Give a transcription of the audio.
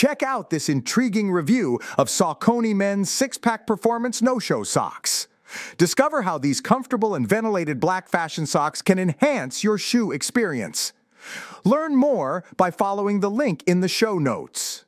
Check out this intriguing review of Saucony Men's six-pack performance no-show socks. Discover how these comfortable and ventilated black fashion socks can enhance your shoe experience. Learn more by following the link in the show notes.